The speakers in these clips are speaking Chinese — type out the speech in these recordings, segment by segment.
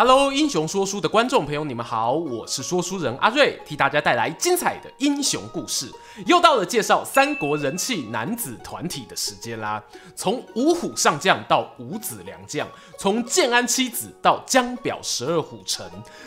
Hello，英雄说书的观众朋友，你们好，我是说书人阿瑞，替大家带来精彩的英雄故事。又到了介绍三国人气男子团体的时间啦。从五虎上将到五子良将，从建安七子到江表十二虎臣，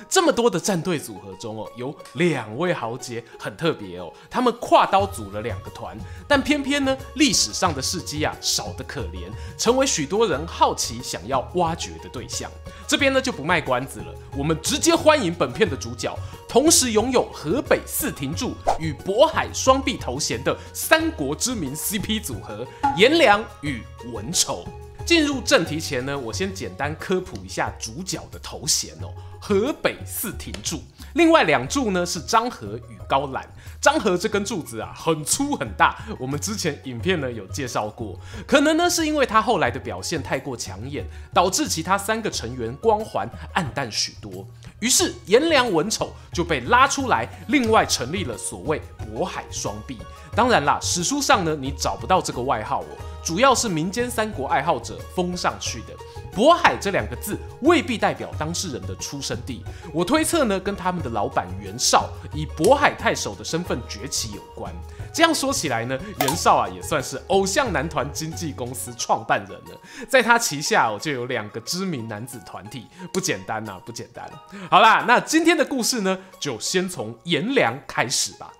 这么多的战队组合中哦，有两位豪杰很特别哦，他们跨刀组了两个团，但偏偏呢，历史上的事迹啊少得可怜，成为许多人好奇想要挖掘的对象。这边呢就不卖。关子了，我们直接欢迎本片的主角，同时拥有河北四亭柱与渤海双璧头衔的三国知名 CP 组合颜良与文丑。进入正题前呢，我先简单科普一下主角的头衔哦。河北四亭柱，另外两柱呢是张合与高览。张合这根柱子啊，很粗很大，我们之前影片呢有介绍过。可能呢是因为他后来的表现太过抢眼，导致其他三个成员光环暗淡许多。于是颜良、文丑就被拉出来，另外成立了所谓渤海双璧。当然啦，史书上呢你找不到这个外号哦，主要是民间三国爱好者封上去的。渤海这两个字未必代表当事人的出生地，我推测呢，跟他们的老板袁绍以渤海太守的身份崛起有关。这样说起来呢，袁绍啊也算是偶像男团经纪公司创办人了，在他旗下哦就有两个知名男子团体，不简单呐，不简单。好啦，那今天的故事呢，就先从颜良开始吧。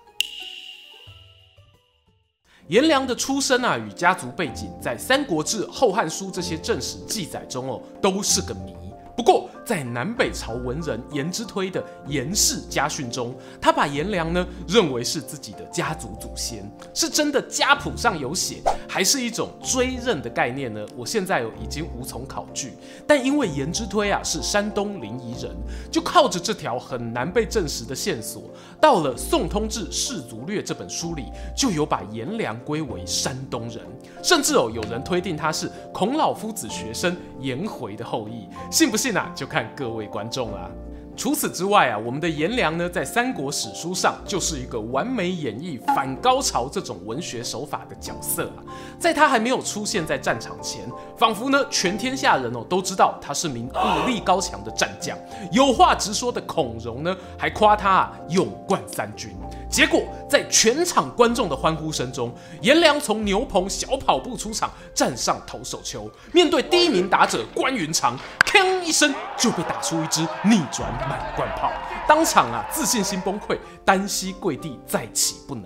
颜良的出身啊，与家族背景，在《三国志》《后汉书》这些正史记载中哦，都是个谜。不过，在南北朝文人颜之推的《颜氏家训》中，他把颜良呢认为是自己的家族祖先，是真的家谱上有写，还是一种追认的概念呢？我现在已经无从考据。但因为颜之推啊是山东临沂人，就靠着这条很难被证实的线索，到了《宋通志士族略》这本书里，就有把颜良归为山东人，甚至哦有人推定他是孔老夫子学生颜回的后裔，信不信啊？就看各位观众啦。除此之外啊，我们的颜良呢，在三国史书上就是一个完美演绎反高潮这种文学手法的角色啊。在他还没有出现在战场前，仿佛呢全天下人哦都知道他是名武力高强的战将，有话直说的孔融呢还夸他啊勇冠三军。结果，在全场观众的欢呼声中，颜良从牛棚小跑步出场，站上投手丘，面对第一名打者关云长，铿一声就被打出一支逆转满贯炮，当场啊自信心崩溃，单膝跪地再起不能。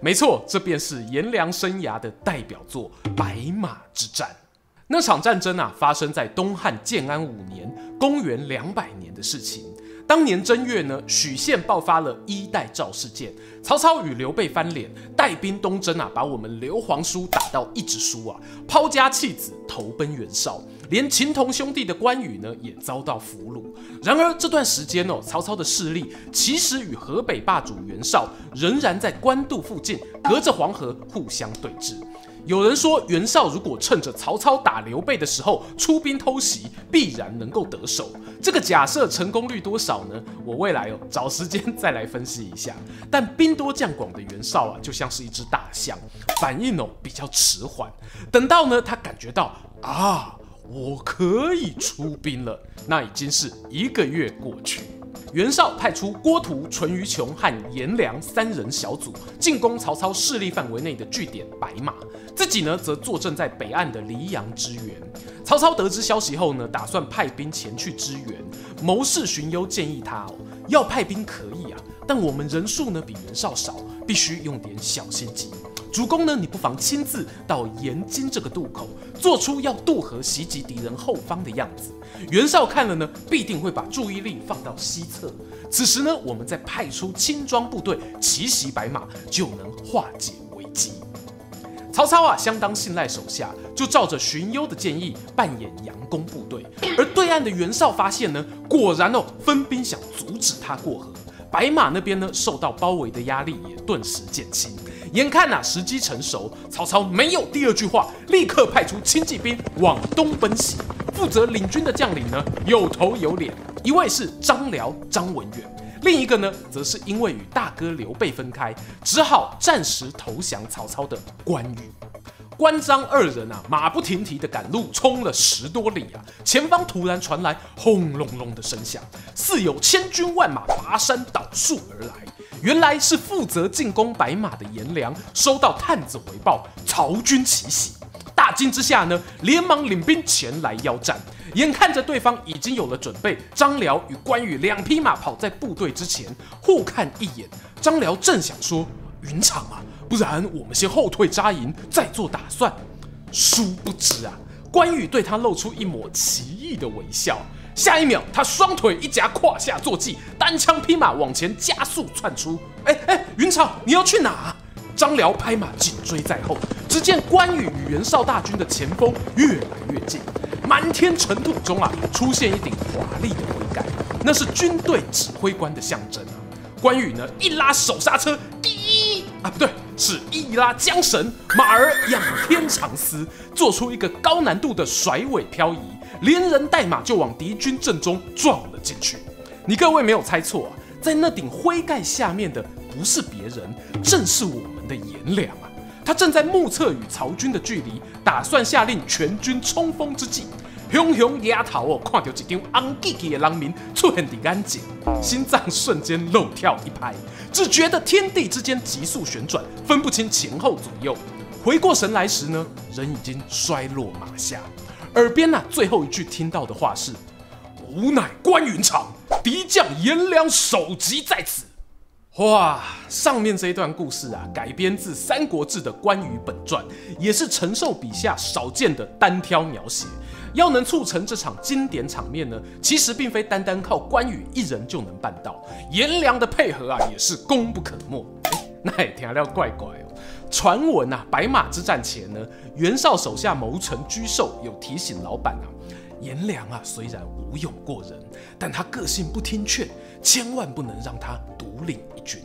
没错，这便是颜良生涯的代表作白马之战。那场战争啊，发生在东汉建安五年，公元两百年的事情。当年正月呢，许县爆发了衣带赵事件，曹操与刘备翻脸，带兵东征啊，把我们刘皇叔打到一直输啊，抛家弃子投奔袁绍，连情同兄弟的关羽呢也遭到俘虏。然而这段时间哦，曹操的势力其实与河北霸主袁绍仍然在官渡附近，隔着黄河互相对峙。有人说，袁绍如果趁着曹操打刘备的时候出兵偷袭，必然能够得手。这个假设成功率多少呢？我未来哦找时间再来分析一下。但兵多将广的袁绍啊，就像是一只大象，反应哦比较迟缓。等到呢他感觉到啊，我可以出兵了，那已经是一个月过去。袁绍派出郭图、淳于琼和颜良三人小组进攻曹操势力范围内的据点白马，自己呢则坐镇在北岸的黎阳支援。曹操得知消息后呢，打算派兵前去支援。谋士荀攸建议他哦，要派兵可以啊，但我们人数呢比袁绍少，必须用点小心机。主公呢，你不妨亲自到盐津这个渡口，做出要渡河袭击敌人后方的样子。袁绍看了呢，必定会把注意力放到西侧。此时呢，我们再派出轻装部队奇袭白马，就能化解危机。曹操啊，相当信赖手下，就照着荀攸的建议扮演佯攻部队。而对岸的袁绍发现呢，果然哦，分兵想阻止他过河。白马那边呢，受到包围的压力也顿时减轻。眼看呐时机成熟，曹操没有第二句话，立刻派出轻骑兵往东奔袭。负责领军的将领呢，有头有脸，一位是张辽张文远，另一个呢，则是因为与大哥刘备分开，只好暂时投降曹操的关羽。关张二人啊，马不停蹄的赶路，冲了十多里啊，前方突然传来轰隆隆的声响，似有千军万马拔山倒树而来。原来是负责进攻白马的颜良收到探子回报，曹军奇袭，大惊之下呢，连忙领兵前来邀战。眼看着对方已经有了准备，张辽与关羽两匹马跑在部队之前，互看一眼。张辽正想说：“云长啊。”不然我们先后退扎营，再做打算。殊不知啊，关羽对他露出一抹奇异的微笑。下一秒，他双腿一夹，胯下坐骑，单枪匹马往前加速窜出。哎哎，云长，你要去哪？张辽拍马紧追在后。只见关羽与袁绍大军的前锋越来越近，满天尘土中啊，出现一顶华丽的盔盖，那是军队指挥官的象征啊。关羽呢，一拉手刹车，滴啊，不对。是一拉缰绳，马儿仰天长嘶，做出一个高难度的甩尾漂移，连人带马就往敌军阵中撞了进去。你各位没有猜错啊，在那顶灰盖下面的不是别人，正是我们的颜良啊！他正在目测与曹军的距离，打算下令全军冲锋之际。熊熊丫头哦，看到一张红记记的人民出现的眼前，心脏瞬间漏跳一拍，只觉得天地之间急速旋转，分不清前后左右。回过神来时呢，人已经摔落马下。耳边呐、最后一句听到的话是：“吾乃关云长，敌将颜良首级在此。”哇，上面这一段故事啊，改编自《三国志》的关羽本传，也是陈寿笔下少见的单挑描写。要能促成这场经典场面呢，其实并非单单靠关羽一人就能办到，颜良的配合啊也是功不可没。那也听了怪怪哦。传闻啊，白马之战前呢，袁绍手下谋臣沮授有提醒老板啊，颜良啊虽然武勇过人，但他个性不听劝，千万不能让他独领一军。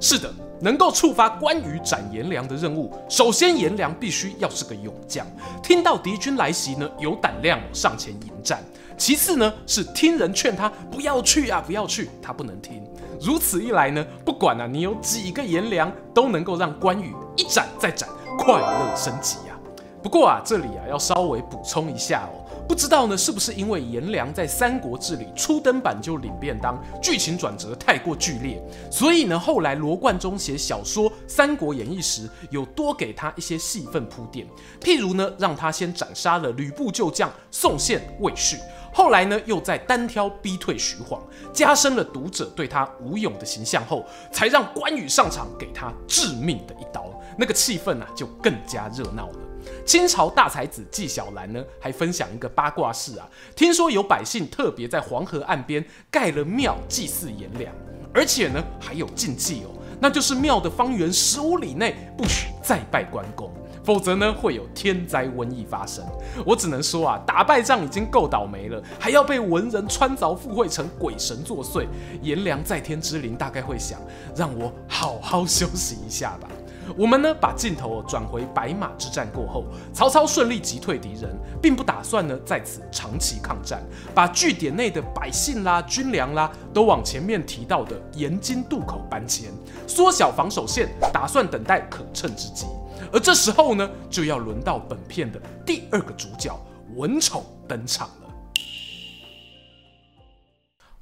是的。能够触发关羽斩颜良的任务，首先颜良必须要是个勇将，听到敌军来袭呢，有胆量上前迎战。其次呢，是听人劝他不要去啊，不要去，他不能听。如此一来呢，不管啊你有几个颜良，都能够让关羽一斩再斩，快乐升级呀。不过啊，这里啊要稍微补充一下哦。不知道呢，是不是因为颜良在《三国志》里初登版就领便当，剧情转折太过剧烈，所以呢，后来罗贯中写小说《三国演义》时，有多给他一些戏份铺垫。譬如呢，让他先斩杀了吕布旧将宋宪、魏续，后来呢，又在单挑逼退徐晃，加深了读者对他吴勇的形象后，才让关羽上场给他致命的一刀，那个气氛啊，就更加热闹了。清朝大才子纪晓岚呢，还分享一个八卦事啊，听说有百姓特别在黄河岸边盖了庙祭祀颜良，而且呢还有禁忌哦，那就是庙的方圆十五里内不许再拜关公，否则呢会有天灾瘟疫发生。我只能说啊，打败仗已经够倒霉了，还要被文人穿凿附会成鬼神作祟。颜良在天之灵大概会想，让我好好休息一下吧。我们呢，把镜头转回白马之战过后，曹操顺利击退敌人，并不打算呢在此长期抗战，把据点内的百姓啦、军粮啦，都往前面提到的盐津渡口搬迁，缩小防守线，打算等待可乘之机。而这时候呢，就要轮到本片的第二个主角文丑登场。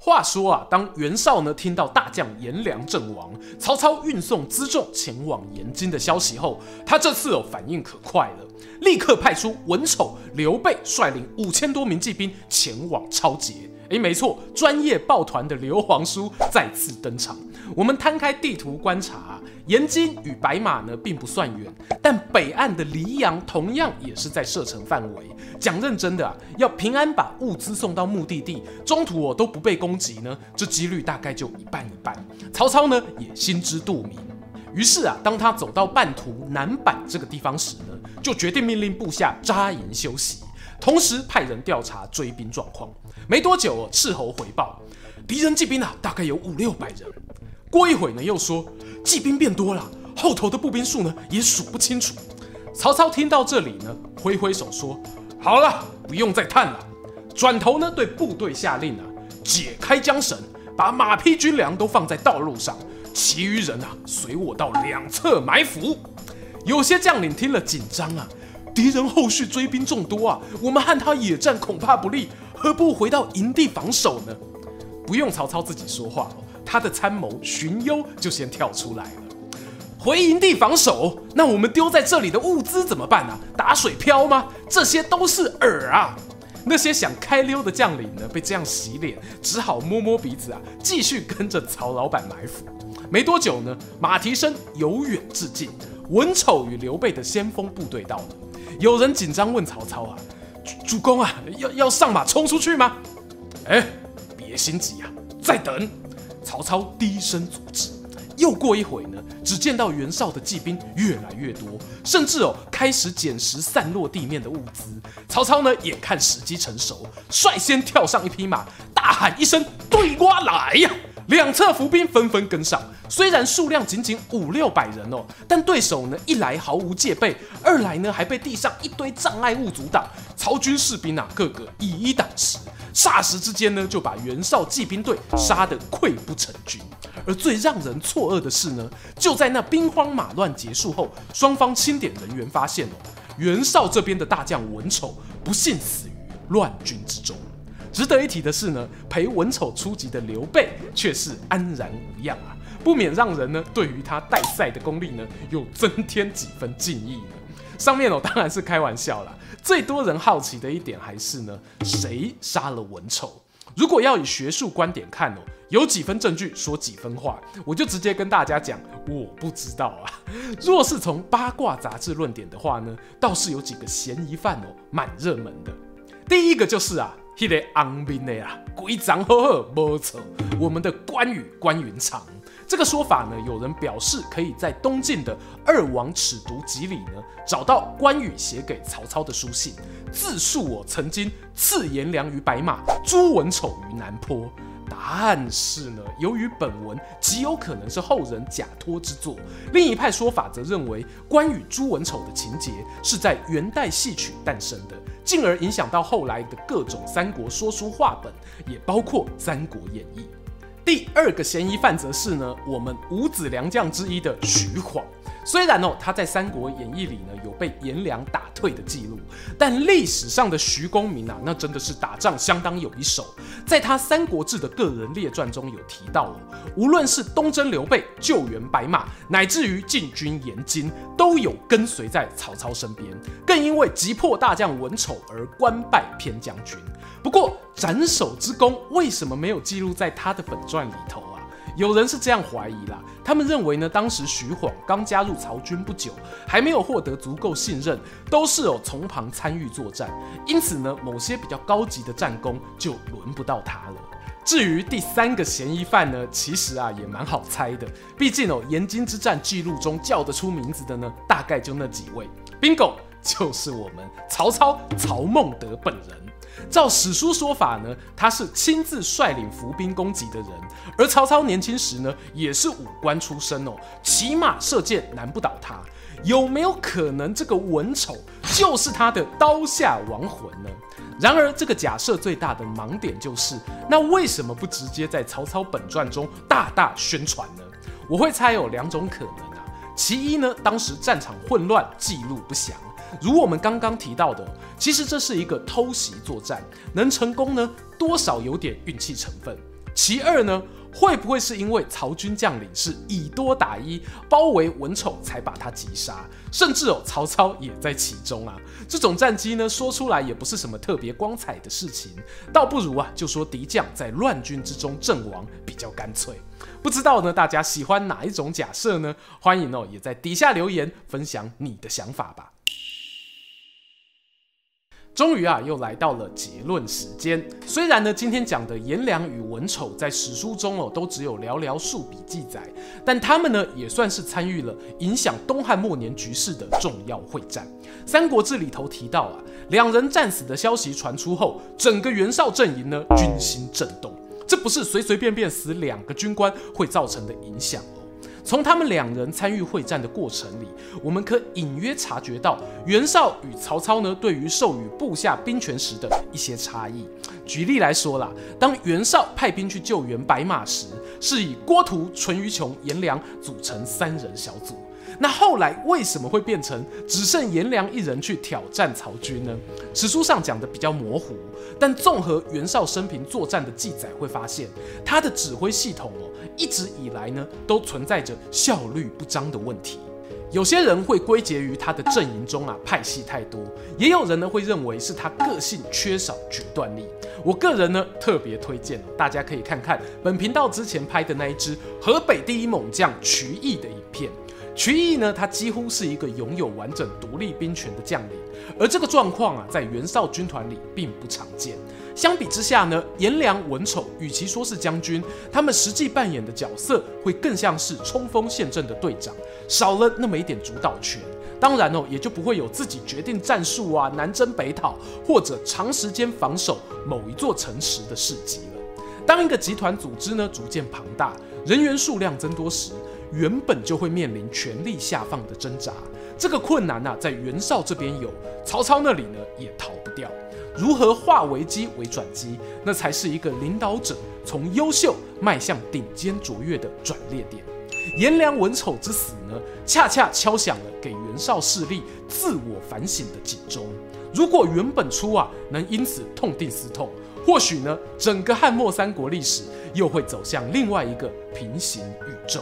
话说啊，当袁绍呢听到大将颜良阵亡，曹操运送辎重前往延津的消息后，他这次哦反应可快了，立刻派出文丑、刘备率领五千多名骑兵前往超捷。诶，没错，专业抱团的刘皇叔再次登场。我们摊开地图观察，盐津与白马呢并不算远，但北岸的黎阳同样也是在射程范围。讲认真的啊，要平安把物资送到目的地，中途我都不被攻击呢，这几率大概就一半一半。曹操呢也心知肚明，于是啊，当他走到半途南坂这个地方时呢，就决定命令部下扎营休息，同时派人调查追兵状况。没多久，斥候回报，敌人骑兵啊，大概有五六百人。过一会呢，又说骑兵变多了，后头的步兵数呢也数不清楚。曹操听到这里呢，挥挥手说：“好了，不用再探了。”转头呢，对部队下令啊，解开缰绳，把马匹军粮都放在道路上，其余人啊，随我到两侧埋伏。有些将领听了紧张啊，敌人后续追兵众多啊，我们和他野战恐怕不利，何不回到营地防守呢？不用曹操自己说话，他的参谋荀攸就先跳出来了。回营地防守，那我们丢在这里的物资怎么办啊？打水漂吗？这些都是饵啊！那些想开溜的将领呢，被这样洗脸，只好摸摸鼻子啊，继续跟着曹老板埋伏。没多久呢，马蹄声由远至近，文丑与刘备的先锋部队到了。有人紧张问曹操啊：“主公啊，要要上马冲出去吗？”哎，别心急啊，再等。曹操低声阻止。又过一会呢，只见到袁绍的骑兵越来越多，甚至哦开始捡拾散落地面的物资。曹操呢眼看时机成熟，率先跳上一匹马，大喊一声：“对我来呀！”两侧伏兵纷纷跟上。虽然数量仅仅五六百人哦，但对手呢一来毫无戒备，二来呢还被地上一堆障碍物阻挡。曹军士兵啊个个以一挡十，霎时之间呢就把袁绍骑兵队杀得溃不成军。而最让人错愕的是呢，就在那兵荒马乱结束后，双方清点人员发现哦，袁绍这边的大将文丑不幸死于乱军之中。值得一提的是呢，陪文丑出击的刘备却是安然无恙啊，不免让人呢对于他带赛的功力呢又增添几分敬意呢。上面哦当然是开玩笑啦，最多人好奇的一点还是呢，谁杀了文丑？如果要以学术观点看哦，有几分证据说几分话，我就直接跟大家讲，我不知道啊。若是从八卦杂志论点的话呢，倒是有几个嫌疑犯哦，蛮热门的。第一个就是啊，那个红面的呀，规章好好没错，我们的关羽关云长。这个说法呢，有人表示可以在东晋的《二王尺牍集》里呢找到关羽写给曹操的书信，自述我曾经赐颜良于白马，诛文丑于南坡。但是呢，由于本文极有可能是后人假托之作，另一派说法则认为关羽诛文丑的情节是在元代戏曲诞生的，进而影响到后来的各种三国说书话本，也包括《三国演义》。第二个嫌疑犯则是呢，我们五子良将之一的徐晃。虽然哦，他在《三国演义》里呢有被颜良打退的记录，但历史上的徐公明啊，那真的是打仗相当有一手。在他《三国志》的个人列传中有提到哦，无论是东征刘备、救援白马，乃至于进军延津，都有跟随在曹操身边。更因为击破大将文丑而官拜偏将军。不过斩首之功为什么没有记录在他的本传里头啊？有人是这样怀疑啦，他们认为呢，当时徐晃刚加入曹军不久，还没有获得足够信任，都是有从旁参与作战，因此呢，某些比较高级的战功就轮不到他了。至于第三个嫌疑犯呢，其实啊也蛮好猜的，毕竟哦，延津之战记录中叫得出名字的呢，大概就那几位，bingo，就是我们曹操曹孟德本人。照史书说法呢，他是亲自率领伏兵攻击的人，而曹操年轻时呢，也是武官出身哦，骑马射箭难不倒他。有没有可能这个文丑就是他的刀下亡魂呢？然而，这个假设最大的盲点就是，那为什么不直接在曹操本传中大大宣传呢？我会猜有两种可能啊。其一呢，当时战场混乱，记录不详。如我们刚刚提到的，其实这是一个偷袭作战，能成功呢，多少有点运气成分。其二呢，会不会是因为曹军将领是以多打一，包围文丑才把他击杀，甚至哦，曹操也在其中啊？这种战机呢，说出来也不是什么特别光彩的事情，倒不如啊，就说敌将在乱军之中阵亡比较干脆。不知道呢，大家喜欢哪一种假设呢？欢迎哦，也在底下留言分享你的想法吧。终于啊，又来到了结论时间。虽然呢，今天讲的颜良与文丑在史书中哦，都只有寥寥数笔记载，但他们呢，也算是参与了影响东汉末年局势的重要会战。《三国志》里头提到啊，两人战死的消息传出后，整个袁绍阵营呢，军心震动。这不是随随便便死两个军官会造成的影响哦。从他们两人参与会战的过程里，我们可隐约察觉到袁绍与曹操呢对于授予部下兵权时的一些差异。举例来说啦，当袁绍派兵去救援白马时，是以郭图、淳于琼、颜良组成三人小组。那后来为什么会变成只剩颜良一人去挑战曹军呢？史书上讲的比较模糊，但综合袁绍生平作战的记载，会发现他的指挥系统哦，一直以来呢都存在着效率不彰的问题。有些人会归结于他的阵营中啊派系太多，也有人呢会认为是他个性缺少决断力。我个人呢特别推荐，大家可以看看本频道之前拍的那一支河北第一猛将瞿毅的影片。瞿毅呢，他几乎是一个拥有完整独立兵权的将领，而这个状况啊，在袁绍军团里并不常见。相比之下呢，颜良、文丑与其说是将军，他们实际扮演的角色会更像是冲锋陷阵的队长，少了那么一点主导权。当然哦，也就不会有自己决定战术啊、南征北讨或者长时间防守某一座城池的事迹了。当一个集团组织呢逐渐庞大，人员数量增多时，原本就会面临权力下放的挣扎，这个困难啊，在袁绍这边有，曹操那里呢也逃不掉。如何化危机为转机，那才是一个领导者从优秀迈向顶尖卓越的转捩点。颜良、文丑之死呢，恰恰敲响了给袁绍势力自我反省的警钟。如果袁本初啊能因此痛定思痛，或许呢，整个汉末三国历史又会走向另外一个平行宇宙。